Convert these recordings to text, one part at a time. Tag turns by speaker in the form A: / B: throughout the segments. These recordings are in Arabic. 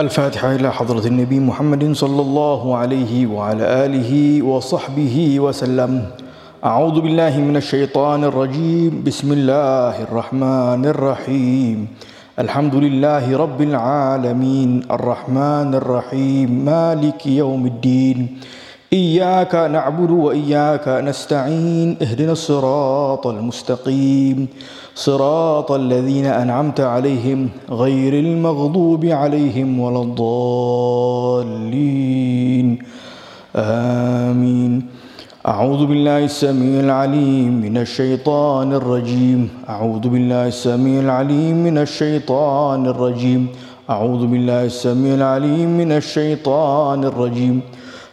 A: الفاتحة إلى حضرة النبي محمد صلى الله عليه وعلى آله وصحبه وسلم. أعوذ بالله من الشيطان الرجيم. بسم الله الرحمن الرحيم. الحمد لله رب العالمين. الرحمن الرحيم. مالك يوم الدين. إياك نعبد وإياك نستعين اهدنا الصراط المستقيم. صراط الذين أنعمت عليهم غير المغضوب عليهم ولا الضالين. آمين. أعوذ بالله السميع العليم من الشيطان الرجيم. أعوذ بالله السميع العليم من الشيطان الرجيم. أعوذ بالله السميع العليم من الشيطان الرجيم.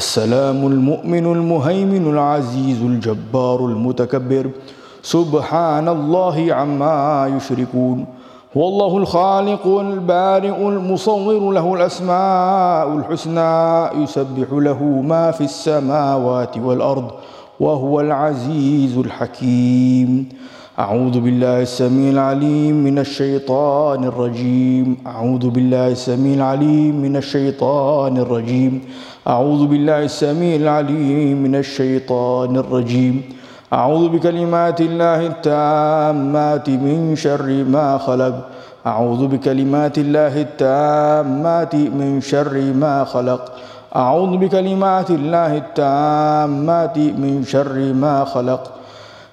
A: السلام المؤمن المهيمن العزيز الجبار المتكبر. سبحان الله عما يشركون. هو الله الخالق البارئ المصور له الأسماء الحسنى يسبح له ما في السماوات والأرض وهو العزيز الحكيم. أعوذ بالله السميع العليم من الشيطان الرجيم. أعوذ بالله السميع العليم من الشيطان الرجيم. أعوذ بالله السميع العليم من الشيطان الرجيم. أعوذ بكلمات الله التامات من شر ما خلق. أعوذ بكلمات الله التامات من شر ما خلق. أعوذ بكلمات الله التامات من شر ما خلق.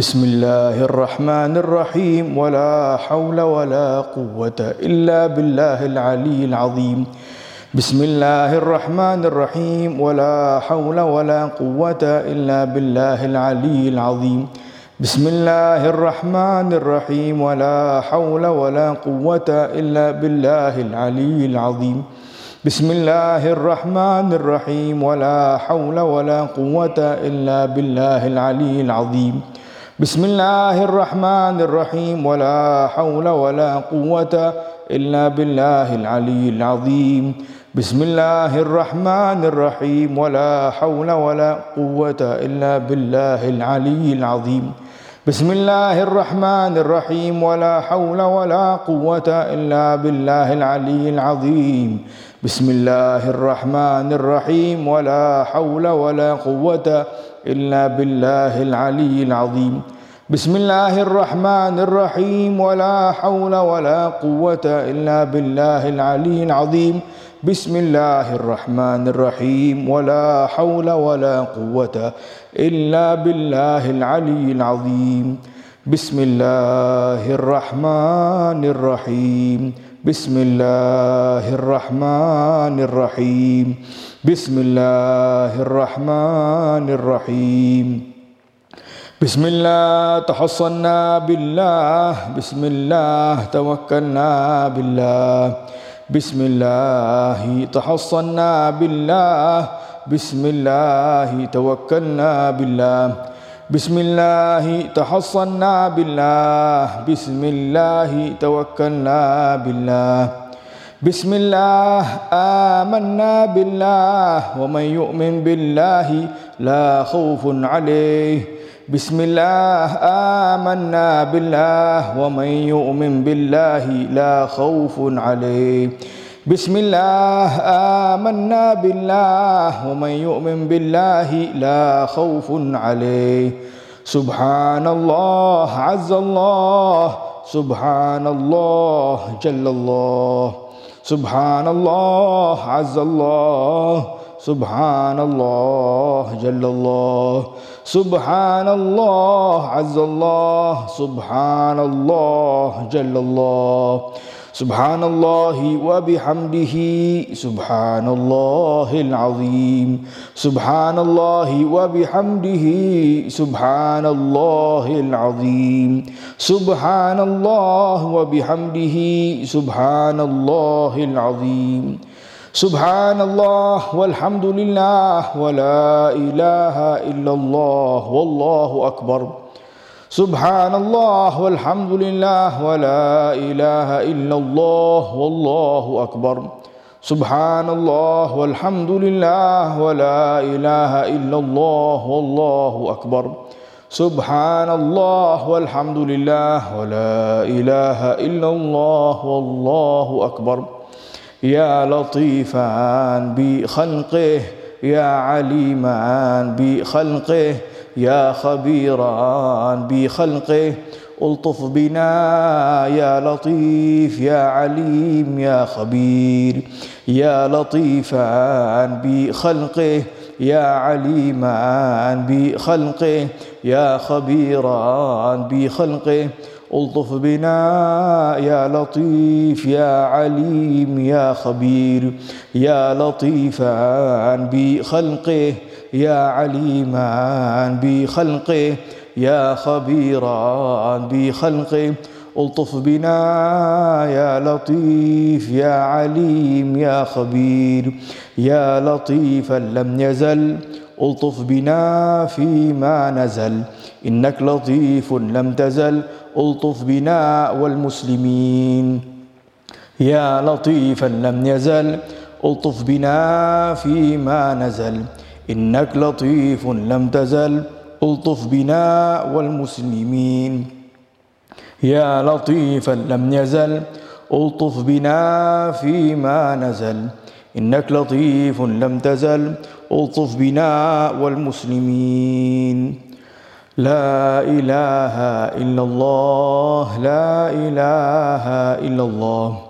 A: بسم الله الرحمن الرحيم ولا حول ولا قوة إلا بالله العلي العظيم بسم الله الرحمن الرحيم ولا حول ولا قوة إلا بالله العلي العظيم بسم الله الرحمن الرحيم ولا حول ولا قوة إلا بالله العلي العظيم بسم الله الرحمن الرحيم ولا حول ولا قوة إلا بالله العلي العظيم بسم الله الرحمن الرحيم ولا حول ولا قوة إلا بالله العلي العظيم. بسم الله الرحمن الرحيم ولا حول ولا قوة إلا بالله العلي العظيم. بسم الله الرحمن الرحيم ولا حول ولا قوة إلا بالله العلي العظيم. بسم الله الرحمن الرحيم ولا حول ولا قوة إلا بالله العلي العظيم. بسم الله الرحمن الرحيم. ولا حول ولا قوة إلا بالله العلي العظيم. بسم الله الرحمن الرحيم. ولا حول ولا قوة إلا بالله العلي العظيم. بسم الله الرحمن الرحيم. بسم الله الرحمن الرحيم بسم الله الرحمن الرحيم بسم الله تحصنا بالله بسم الله توكلنا بالله بسم الله تحصنا بالله بسم الله توكلنا بالله بسم الله تحصنا بالله بسم الله توكلنا بالله بسم الله آمنا بالله ومن يؤمن بالله لا خوف عليه بسم الله آمنا بالله ومن يؤمن بالله لا خوف عليه بسم الله آمنا بالله ومن يؤمن بالله لا خوف عليه. سبحان الله عز الله. سبحان الله جل الله. سبحان الله عز الله. سبحان الله جل الله. سبحان الله عز الله. سبحان الله جل الله. سبحان الله وبحمده سبحان الله العظيم سبحان الله وبحمده سبحان الله العظيم سبحان الله وبحمده سبحان الله العظيم سبحان الله والحمد لله ولا إله إلا الله والله أكبر. سبحان الله والحمد لله ولا إله إلا الله والله أكبر سبحان الله والحمد لله ولا إله إلا الله والله أكبر سبحان الله والحمد لله ولا إله إلا الله والله أكبر يا لطيفا بخلقه يا عليما بخلقه يا خبيرا بخلقه ألطف بنا يا لطيف يا عليم يا خبير. يا لطيفا بخلقه يا عليما بخلقه يا خبيرا بخلقه. ألطف بنا يا لطيف يا عليم يا خبير. يا لطيفا بخلقه يا عليما بخلقه يا خبيرا بخلقه. ألطف بنا يا لطيف يا عليم يا خبير يا لطيفا لم يزل. ألطف بنا فيما نزل إنك لطيف لم تزل. ألطف بنا والمسلمين يا لطيفا لم يزل. ألطف بنا فيما نزل إنك لطيف لم تزل ألطف بنا والمسلمين. يا لطيفا لم يزل ألطف بنا فيما نزل. إنك لطيف لم تزل ألطف بنا والمسلمين. لا إله إلا الله لا إله إلا الله.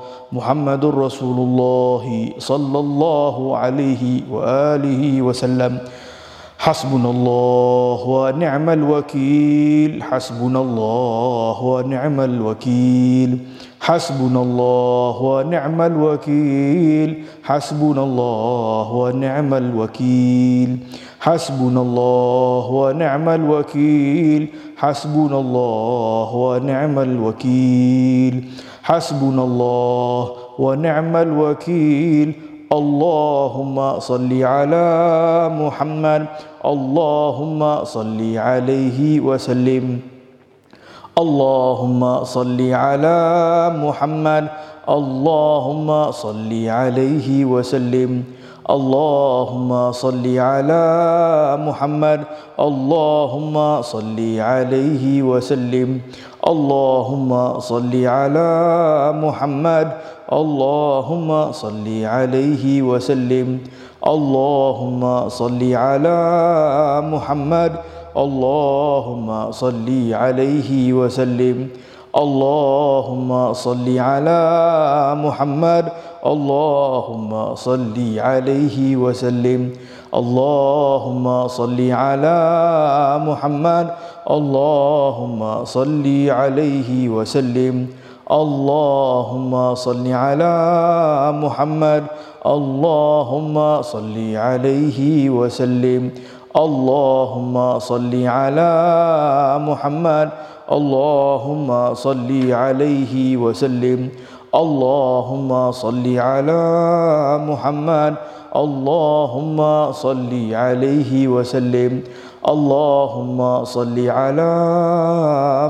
A: محمد رسول الله صلى الله عليه وآله وسلم. حسبنا الله ونعم الوكيل. حسبنا الله ونعم الوكيل. حسبنا الله ونعم الوكيل. حسبنا الله ونعم الوكيل. حسبنا الله ونعم الوكيل. حسبنا الله ونعم الوكيل. حسبنا الله ونعم الوكيل. اللهم صل على محمد. اللهم صل عليه وسلم. اللهم صل على محمد. اللهم صل عليه وسلم. اللهم صل على محمد. اللهم صل عليه وسلم. اللهم صل على محمد. اللهم صل عليه وسلم. اللهم صل على محمد. اللهم صل عليه وسلم. اللهم صل على محمد. اللهم صل عليه وسلم. اللهم صل على محمد. اللهم صل عليه وسلم. اللهم صل على محمد. اللهم صل عليه وسلم. اللهم صل على محمد. اللهم صل عليه وسلم. اللهم صل على محمد. اللهم صل عليه وسلم. اللهم صل على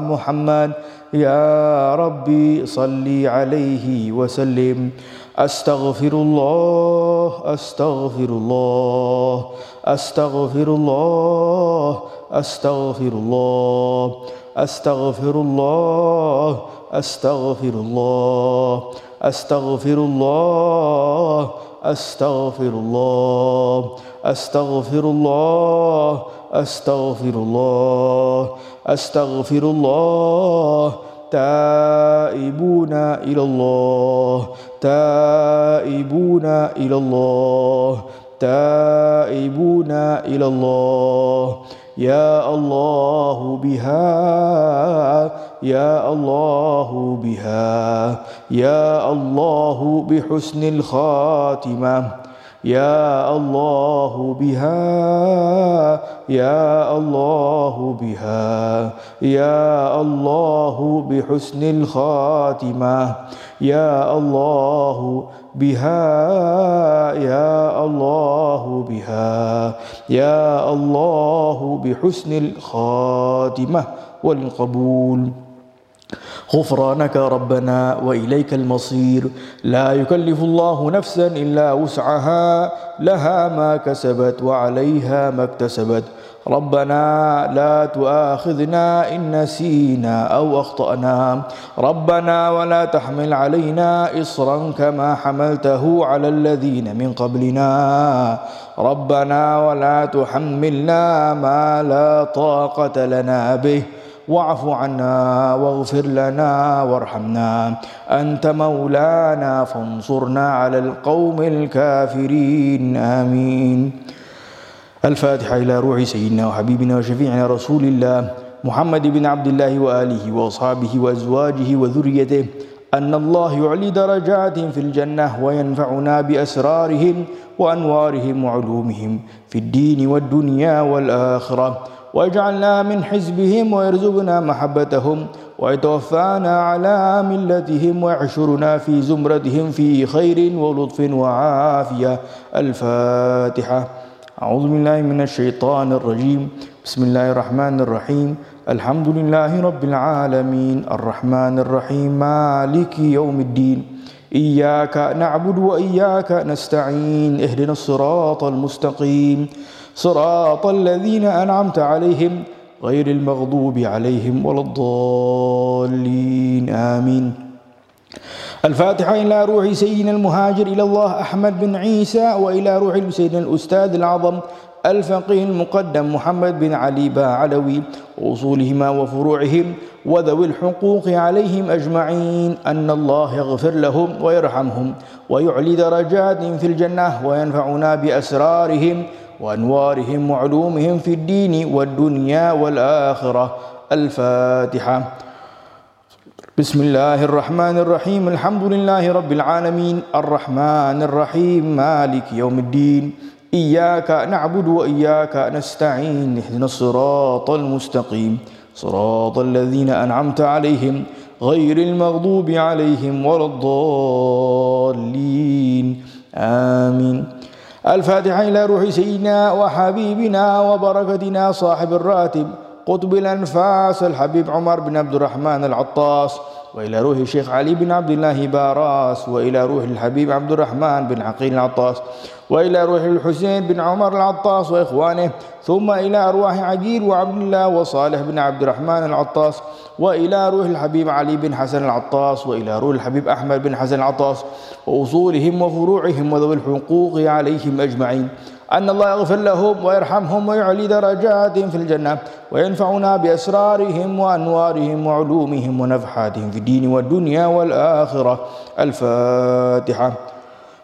A: محمد. يا ربي صل عليه وسلم. أستغفر الله أستغفر الله أستغفر الله أستغفر الله أستغفر الله أستغفر الله أستغفر الله أستغفر الله أستغفر الله أستغفر الله أستغفر الله. تائبون إلى الله تائبون إلى الله تائبون إلى الله. يا الله بها يا الله بها يا الله بحسن الخاتمة. يا الله بها يا الله بها يا الله بحسن الخاتمة يا الله بها يا الله بها يا الله بحسن الخاتمة والقبول. غفرانك ربنا وإليك المصير. لا يكلف الله نفسا إلا وسعها لها ما كسبت وعليها ما اكتسبت. ربنا لا تؤاخذنا إن نسينا أو أخطأنا. ربنا ولا تحمل علينا اصرا كما حملته على الذين من قبلنا. ربنا ولا تحملنا ما لا طاقة لنا به. واعف عنا واغفر لنا وارحمنا. أنت مولانا فانصرنا على القوم الكافرين. آمين. الفاتحة إلى روح سيدنا وحبيبنا وشفيعنا رسول الله محمد بن عبد الله وآله وأصحابه وأزواجه وذريته. أن الله يعلي درجات في الجنة وينفعنا بأسرارهم وأنوارهم وعلومهم في الدين والدنيا والآخرة. واجعلنا من حزبهم ويرزقنا محبتهم ويتوفانا على ملتهم ويحشرنا في زمرتهم في خير ولطف وعافية. الفاتحة. أعوذ بالله من الشيطان الرجيم. بسم الله الرحمن الرحيم. الحمد لله رب العالمين. الرحمن الرحيم. مالك يوم الدين. إياك نعبد وإياك نستعين. اهدنا الصراط المستقيم. صراط الذين أنعمت عليهم غير المغضوب عليهم ولا الضالين. آمين. الفاتحة إلى روح سيدنا المهاجر إلى الله أحمد بن عيسى وإلى روح سيدنا الأستاذ العظم الفقيه المقدم محمد بن علي باعلوي وأصولهما وفروعهم وذوي الحقوق عليهم أجمعين. أن الله يغفر لهم ويرحمهم ويعلي درجات في الجنة وينفعنا بأسرارهم وأنوارهم وعلومهم في الدين والدنيا والآخرة. الفاتحة. بسم الله الرحمن الرحيم. الحمد لله رب العالمين. الرحمن الرحيم. مالك يوم الدين. إياك نعبد وإياك نستعين. اهدنا الصراط المستقيم. صراط الذين أنعمت عليهم غير المغضوب عليهم ولا الضالين. آمين. الفاتحة إلى روح سيدنا وحبيبنا وبركتنا صاحب الراتب قطب الأنفاس الحبيب عمر بن عبد الرحمن العطاس وإلى روح الشيخ علي بن عبد الله باراس وإلى روح الحبيب عبد الرحمن بن عقيل العطاس. وإلى روح الحسين بن عمر العطاس وإخوانه ثم إلى أرواح عقيل وعبد الله وصالح بن عبد الرحمن العطاس وإلى روح الحبيب علي بن حسن العطاس وإلى روح الحبيب أحمد بن حسن العطاس وأصولهم وفروعهم وذوي الحقوق عليهم أجمعين. أن الله يغفر لهم ويرحمهم ويعلي درجاتهم في الجنة وينفعنا بأسرارهم وأنوارهم وعلومهم ونفحاتهم في الدين والدنيا والآخرة. الفاتحة.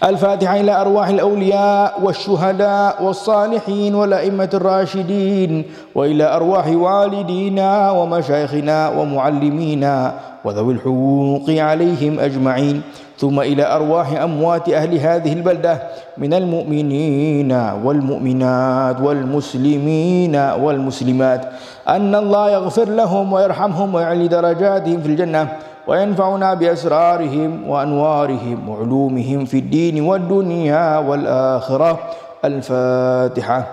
A: الفاتحة إلى أرواح الأولياء والشهداء والصالحين والأئمة الراشدين وإلى أرواح والدينا ومشايخنا ومعلمينا وذوي الحقوق عليهم أجمعين. ثم إلى أرواح أموات أهل هذه البلدة من المؤمنين والمؤمنات والمسلمين والمسلمات. أن الله يغفر لهم ويرحمهم ويعلي درجاتهم في الجنة. وينفعنا بأسرارهم وأنوارهم وعلومهم في الدين والدنيا والآخرة. الفاتحة.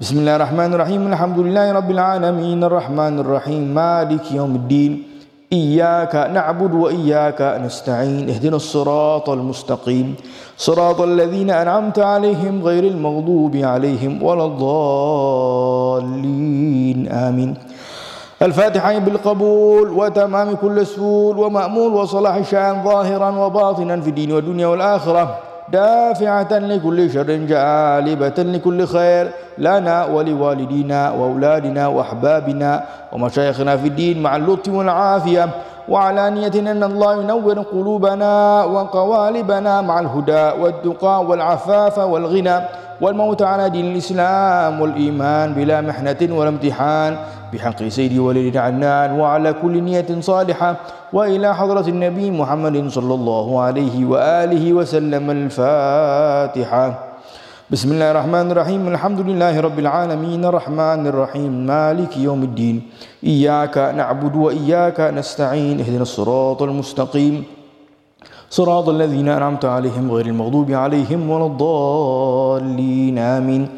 A: بسم الله الرحمن الرحيم. الحمد لله رب العالمين. الرحمن الرحيم. مالك يوم الدين. إياك نعبد وإياك نستعين. اهدنا الصراط المستقيم. صراط الذين أنعمت عليهم غير المغضوب عليهم ولا الضالين. آمين. الفاتحة بالقبول وتمام كل سهول ومأمول وصلاح الشأن ظاهرا وباطنا في الدين والدنيا والآخرة. دافعة لكل شر جالبة لكل خير لنا ولوالدينا وأولادنا وأحبابنا ومشايخنا في الدين مع اللطف والعافية. وعلانية أن الله ينور قلوبنا وقوالبنا مع الهدى والتقى والعفاف والغنى. والموت على دين الإسلام والإيمان بلا محنة ولا امتحان بحق سيدي وليد عنان وعلى كل نية صالحة وإلى حضرة النبي محمد صلى الله عليه وآله وسلم الفاتحة. بسم الله الرحمن الرحيم. الحمد لله رب العالمين. الرحمن الرحيم. مالك يوم الدين. إياك نعبد وإياك نستعين. اهدنا الصراط المستقيم. صراط الذين أنعمت عليهم غير المغضوب عليهم ولا الضالين آمين.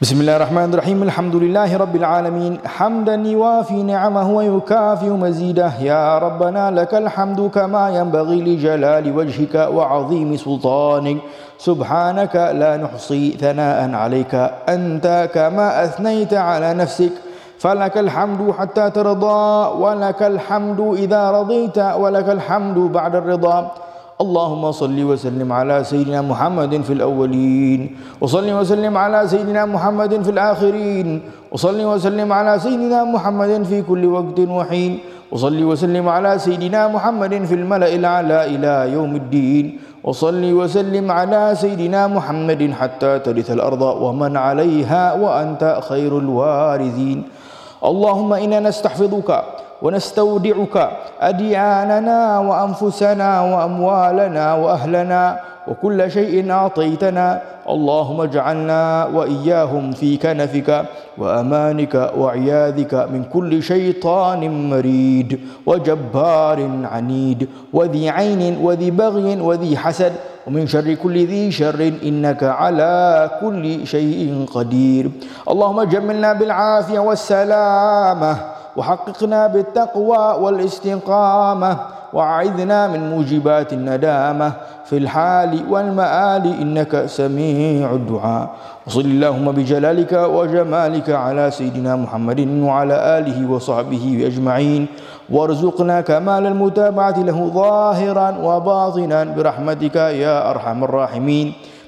A: بسم الله الرحمن الرحيم. الحمد لله رب العالمين. حمدا يوافي نعمه ويكافئ مزيده. يا ربنا لك الحمد كما ينبغي لجلال وجهك وعظيم سلطانك. سبحانك لا نحصي ثناء عليك. أنت كما أثنيت على نفسك. فلك الحمد حتى ترضى ولك الحمد إذا رضيت ولك الحمد بعد الرضا. اللهم صل وسلم على سيدنا محمد في الأولين وصل وسلم على سيدنا محمد في الآخرين وصل وسلم على سيدنا محمد في كل وقت وحين وصل وسلم على سيدنا محمد في الملأ الأعلى إلى يوم الدين وصل وسلم على سيدنا محمد حتى ترث الأرض ومن عليها وأنت خير الوارثين. اللهم إنا نستحفظك ونستودعك أدياننا وأنفسنا وأموالنا وأهلنا وكل شيء أعطيتنا. اللهم اجعلنا وإياهم في كنفك وأمانك وعياذك من كل شيطان مريد وجبار عنيد وذي عين وذي بغي وذي حسد ومن شر كل ذي شر إنك على كل شيء قدير. اللهم جملنا بالعافية والسلامة وحققنا بالتقوى والاستقامة وأعذنا من موجبات الندامة. في الحال والمآل إنك سميع الدعاء. وصل اللهم بجلالك وجمالك على سيدنا محمد وعلى آله وصحبه أجمعين. وارزقنا كمال المتابعة له ظاهرا وباطنا برحمتك يا أرحم الراحمين.